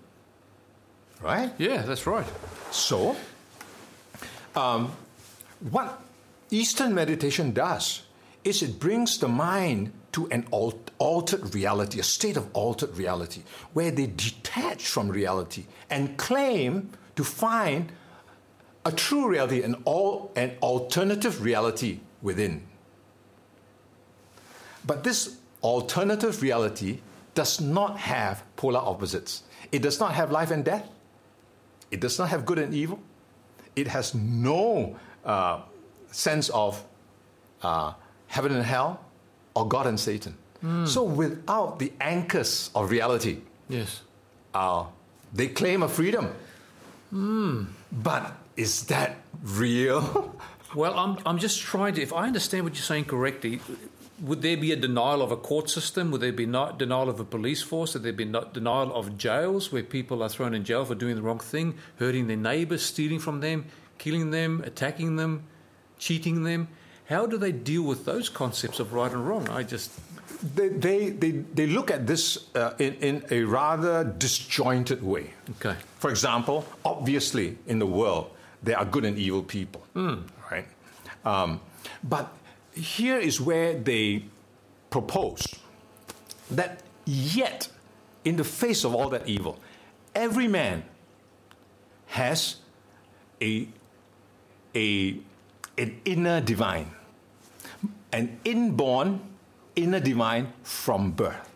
Right?
Yeah, that's right.
So, um, what Eastern meditation does is it brings the mind to an al- altered reality, a state of altered reality, where they detach from reality and claim to find a true reality, an, all, an alternative reality within. But this alternative reality does not have polar opposites. It does not have life and death. It does not have good and evil. It has no uh, sense of uh, heaven and hell or God and Satan. So, without the anchors of reality,
Yes.
uh, they claim a freedom. But is that real?
Well, I'm, I'm just trying to, if I understand what you're saying correctly, would there be a denial of a court system? Would there be not denial of a police force? Would there be not denial of jails where people are thrown in jail for doing the wrong thing, hurting their neighbors, stealing from them, killing them, attacking them, cheating them? How do they deal with those concepts of right and wrong? I just,
they, they, they, they look at this uh, in, in a rather disjointed way.
okay.
For example, obviously in the world there are good and evil people, right? Um, but here is where they propose that yet, in the face of all that evil, every man has a, a an inner divine, an inborn inner divine from birth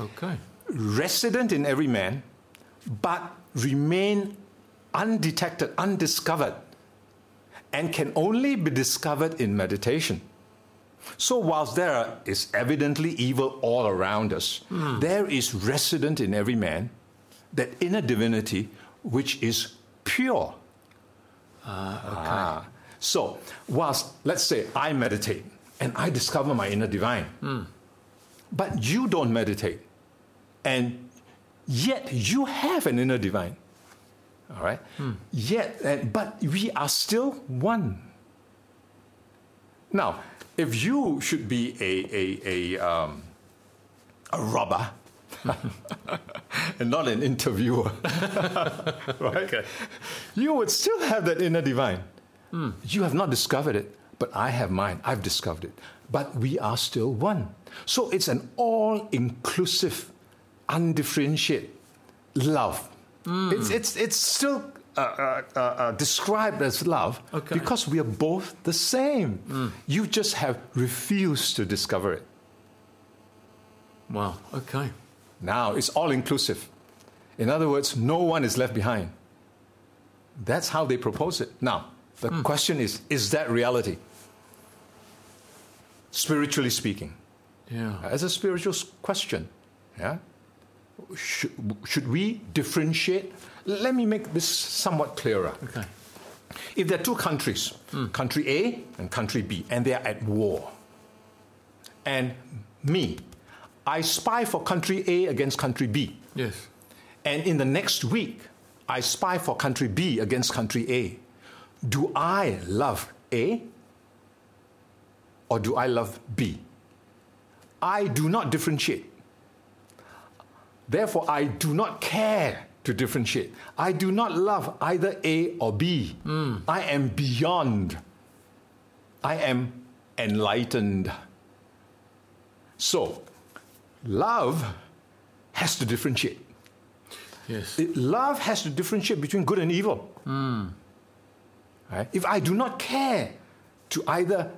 Okay.
resident in every man, but remain undetected, undiscovered, and can only be discovered in meditation. So, whilst there is evidently evil all around us, hmm. there is resident in every man that inner divinity which is pure. Ah, ah. So, whilst, let's say, I meditate, and I discover my inner divine. Hmm. But you don't meditate, and yet you have an inner divine. All right? Hmm. Yet, and, but we are still one. Now, if you should be a, a, a, um, a robber and not an interviewer, right?
Okay.
You would still have that inner divine. You have not discovered it, but I have mine. I've discovered it. But we are still one. So it's an all inclusive, undifferentiated love. It's, it's, it's still uh, uh, uh, uh, described as love
Okay.
because we are both the same. You just have refused to discover it.
Wow. Okay.
Now it's all inclusive. In other words, no one is left behind. That's how they propose it. Now, the question is is that reality? Spiritually speaking,
Yeah.
as a spiritual question, yeah? Should, should we differentiate? Let me make this somewhat clearer.
Okay.
If there are two countries, hmm. country A and country B, and they are at war, and me, I spy for country A against country B,
Yes.
and in the next week, I spy for country B against country A, do I love A or do I love B? I do not differentiate. Therefore, I do not care to differentiate. I do not love either A or B. I am beyond. I am enlightened. So, love has to differentiate.
Yes.
It- love has to differentiate between good and evil. Right? If I do not care to either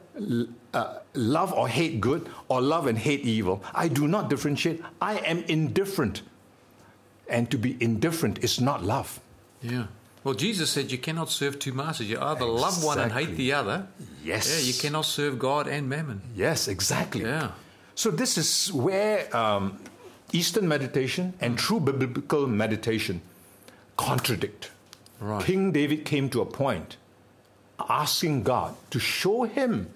uh, love or hate good or love and hate evil, I do not differentiate. I am indifferent. And to be indifferent is not love.
Yeah. Well, Jesus said you cannot serve two masters. You either love one and hate the other.
Yes.
Yeah, you cannot serve God and mammon.
Yes, exactly.
Yeah.
So this is where um, Eastern meditation and true biblical meditation contradict.
Right.
King David came to a point asking God to show him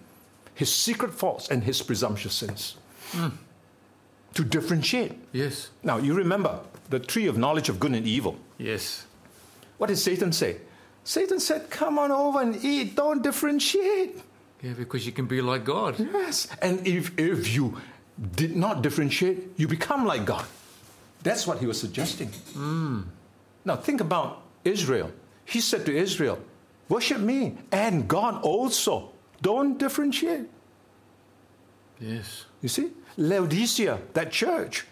his secret faults and his presumptuous sins. To differentiate.
Yes.
Now, you remember the tree of knowledge of good and evil.
Yes.
What did Satan say? Satan said, Come on over and eat, don't differentiate.
Yeah, because you can be like God.
Yes. And if, if you did not differentiate, you become like God. That's what he was suggesting. Hmm. Now, think about Israel. He said to Israel, Worship me and God also. Don't differentiate.
Yes.
You see? Laodicea, that church,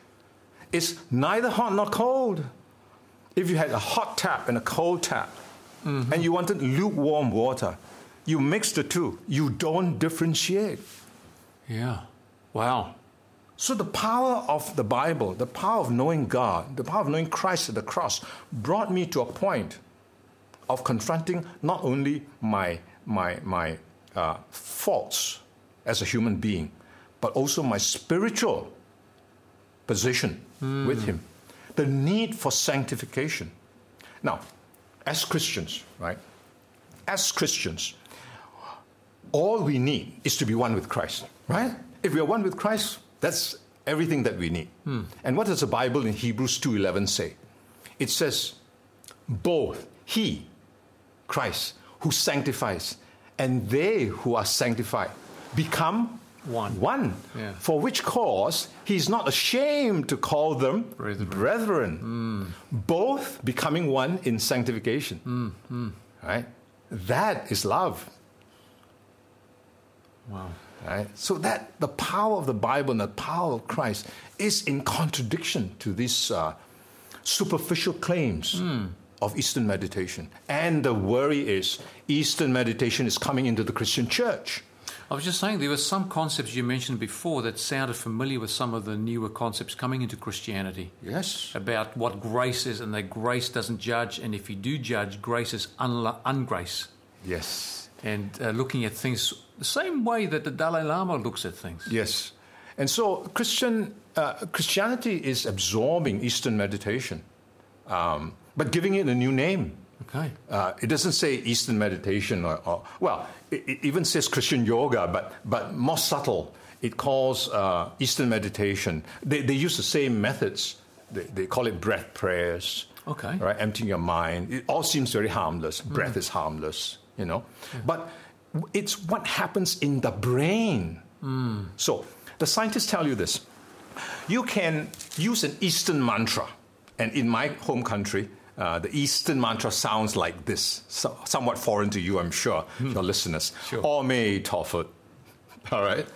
is neither hot nor cold. If you had a hot tap and a cold tap, and you wanted lukewarm water, you mix the two. You don't differentiate.
Yeah. Wow.
So, the power of the Bible, the power of knowing God, the power of knowing Christ at the cross brought me to a point of confronting not only my, my, my uh, faults as a human being, but also my spiritual position with Him, the need for sanctification. Now, as Christians, right? As Christians, all we need is to be one with Christ, right? If we are one with Christ, that's everything that we need. Hmm. And what does the Bible in Hebrews 2:11 say? It says, both he, Christ, who sanctifies, and they who are sanctified become
One.
One.
Yeah.
For which cause he is not ashamed to call them
Brethren.
brethren. Mm. Both becoming one in sanctification. Mm, mm. Right? That is love.
Wow.
Right? So that the power of the Bible and the power of Christ is in contradiction to these uh, superficial claims of Eastern meditation. And the worry is Eastern meditation is coming into the Christian church.
I was just saying there were some concepts you mentioned before that sounded familiar with some of the newer concepts coming into Christianity
Yes.
about what grace is and that grace doesn't judge, and if you do judge, grace is unla- ungrace.
Yes.
And uh, looking at things the same way that the Dalai Lama looks at things.
Yes. And so Christian, uh, Christianity is absorbing Eastern meditation, um, but giving it a new name
Okay.
Uh, it doesn't say Eastern meditation or, or well, it, it even says Christian yoga, but but more subtle. It calls uh, Eastern meditation. They, they use the same methods. They, they call it breath prayers.
Okay.
Right, emptying your mind. It all seems very harmless. Breath is harmless, you know. But it's what happens in the brain. So the scientists tell you this. You can use an Eastern mantra, and in my home country, uh, the Eastern mantra sounds like this, so, somewhat foreign to you, I'm sure, hmm. your listeners.
Sure.
Ome Tofut. All right?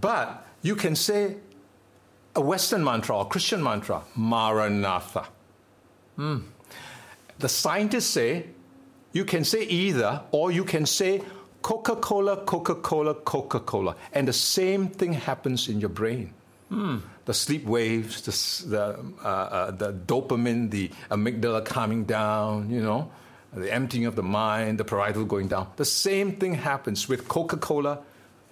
But you can say a Western mantra or Christian mantra, Maranatha. Hmm. The scientists say you can say either, or you can say Coca Cola, Coca Cola, Coca Cola. And the same thing happens in your brain. Hmm. The sleep waves, the, the, uh, uh, the dopamine, the amygdala calming down, you know, the emptying of the mind, the parietal going down. The same thing happens with Coca Cola,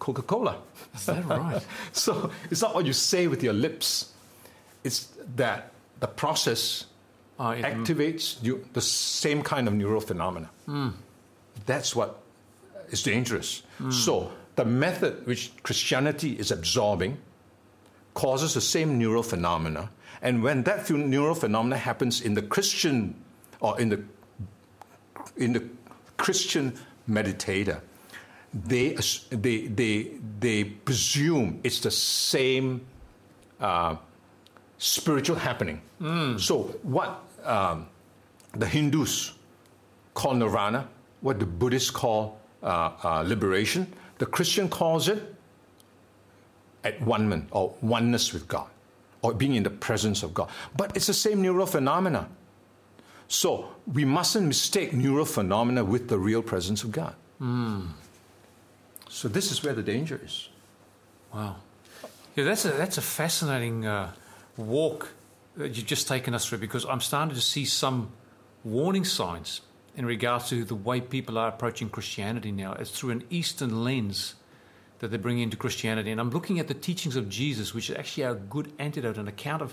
Coca Cola.
Is that right?
So it's not what you say with your lips, it's that the process
it-
activates you, the same kind of neural phenomena. That's what is dangerous. So the method which Christianity is absorbing causes the same neural phenomena. And when that neural phenomena happens in the Christian or in the in the Christian meditator, they they they they presume it's the same uh, spiritual happening. So what um, the Hindus call nirvana, what the Buddhists call uh, uh, liberation, the Christian calls it at one or oneness with God, or being in the presence of God. But it's the same neural phenomena. So we mustn't mistake neural phenomena with the real presence of God. So this is where the danger is.
Wow. Yeah, that's a, that's a fascinating uh, walk that you've just taken us through because I'm starting to see some warning signs in regards to the way people are approaching Christianity now. It's through an Eastern lens that they bring into Christianity. And I'm looking at the teachings of Jesus, which is actually a good antidote and a, counter,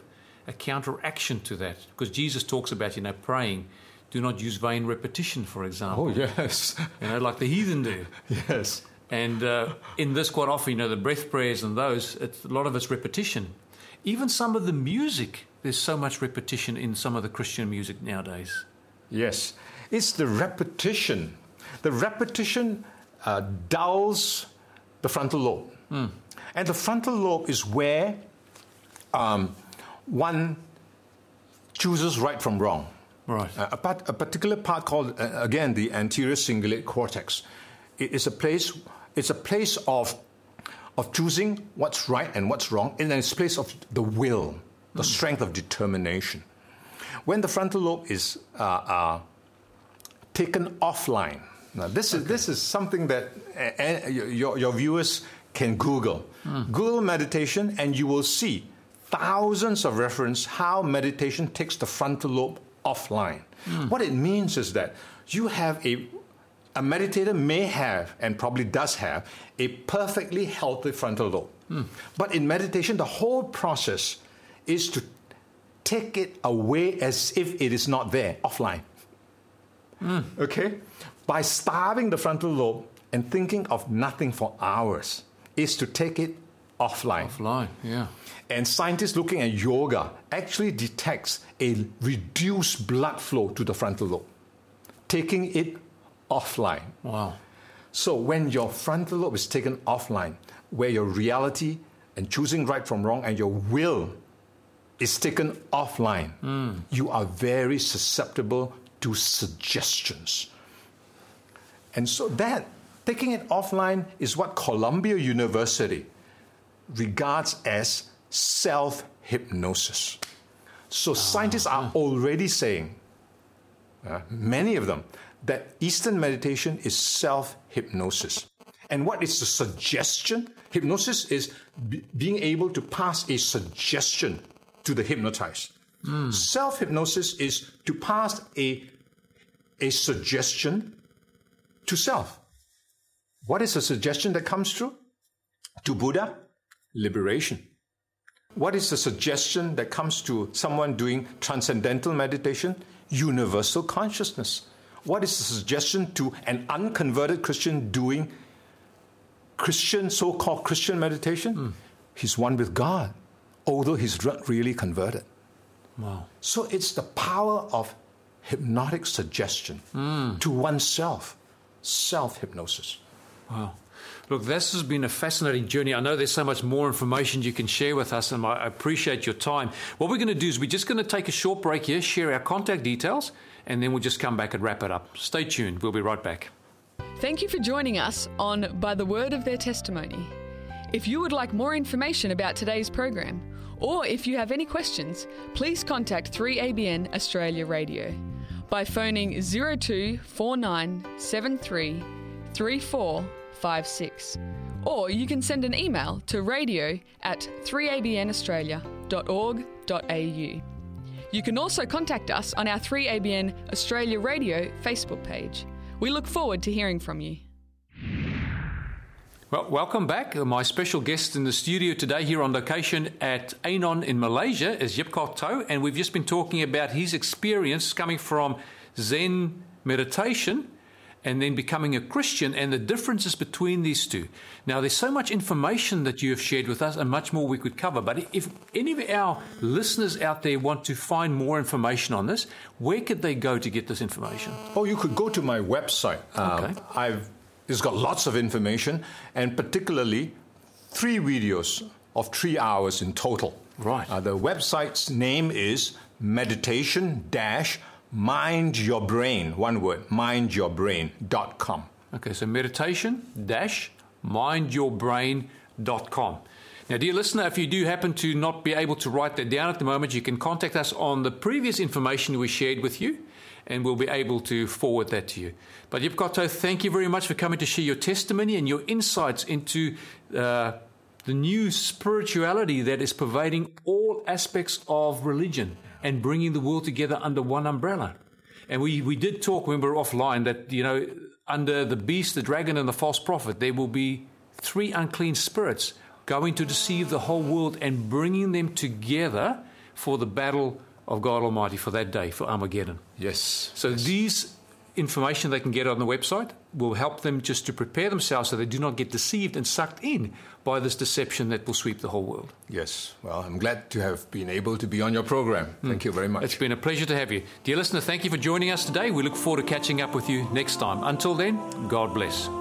a counteraction to that. Because Jesus talks about, you know, praying. Do not use vain repetition, for example.
Oh, yes.
You know, like the heathen do.
yes.
And uh, in this, quite often, you know, the breath prayers and those, it's, a lot of it's repetition. Even some of the music, there's so much repetition in some of the Christian music nowadays.
Yes, it's the repetition. The repetition uh, dulls the frontal lobe. And the frontal lobe is where um, one chooses right from wrong.
Right.
Uh, a, part, a particular part called, uh, again, the anterior cingulate cortex. It is a place, it's a place of, of choosing what's right and what's wrong, and then it's a place of the will, the strength of determination. When the frontal lobe is uh, uh, taken offline, now this is this is something that uh, your, your viewers can Google. Hmm. Google meditation, and you will see thousands of reference how meditation takes the frontal lobe offline. Hmm. What it means is that you have a a meditator may have and probably does have a perfectly healthy frontal lobe. Hmm. But in meditation, the whole process is to take it away as if it is not there, offline. Okay? By starving the frontal lobe and thinking of nothing for hours is to take it offline.
Fly, yeah.
And scientists looking at yoga actually detects a reduced blood flow to the frontal lobe, taking it offline.
Wow.
So when your frontal lobe is taken offline, where your reality and choosing right from wrong and your will is taken offline, hmm. you are very susceptible to suggestions. And so that taking it offline is what Columbia University regards as self hypnosis. So scientists are already saying, uh, many of them, that Eastern meditation is self hypnosis. And what is the suggestion? Hypnosis is be- being able to pass a suggestion to the hypnotized. Self hypnosis is to pass a, a suggestion to self. What is the suggestion that comes through? To Buddha, liberation. What is the suggestion that comes to someone doing transcendental meditation? Universal consciousness. what is the suggestion to an unconverted Christian doing Christian, so called Christian meditation? Hmm. He's one with God, although he's not really converted.
Wow.
So it's the power of hypnotic suggestion hmm. to oneself, self hypnosis.
Wow. Look, this has been a fascinating journey. I know there's so much more information you can share with us, and I appreciate your time. What we're going to do is we're just going to take a short break here, share our contact details, and then we'll just come back and wrap it up. Stay tuned. We'll be right back.
Thank you for joining us on By the Word of Their Testimony. If you would like more information about today's program, or if you have any questions, please contact 3ABN Australia Radio by phoning 024973 3456. Or you can send an email to radio at 3abnaustralia.org.au. You can also contact us on our 3ABN Australia Radio Facebook page. We look forward to hearing from you.
Well, welcome back. My special guest in the studio today, here on location at Anon in Malaysia, is Yip Kok To, and we've just been talking about his experience coming from Zen meditation and then becoming a Christian and the differences between these two. Now, there's so much information that you have shared with us and much more we could cover, but if any of our listeners out there want to find more information on this, where could they go to get this information?
Oh, you could go to my website. Um,
Okay.
I've it's got lots of information, and particularly three videos of three hours in total.
Right.
Uh, the website's name is meditation dash mind your brain one word mindyourbrain.com.
Okay, so meditation dash mindyourbrain.com. Now, dear listener, if you do happen to not be able to write that down at the moment, you can contact us on the previous information we shared with you, and we'll be able to forward that to you. But Yip Kok To, thank you very much for coming to share your testimony and your insights into uh, the new spirituality that is pervading all aspects of religion and bringing the world together under one umbrella. And we, we did talk when we were offline that, you know, under the beast, the dragon, and the false prophet, there will be three unclean spirits going to deceive the whole world and bringing them together for the battle of God Almighty for that day, for Armageddon.
Yes.
So these information they can get on the website will help them just to prepare themselves so they do not get deceived and sucked in by this deception that will sweep the whole world.
Yes. Well, I'm glad to have been able to be on your program. Hmm. Thank you very much.
It's been a pleasure to have you. Dear listener, thank you for joining us today. We look forward to catching up with you next time. Until then, God bless.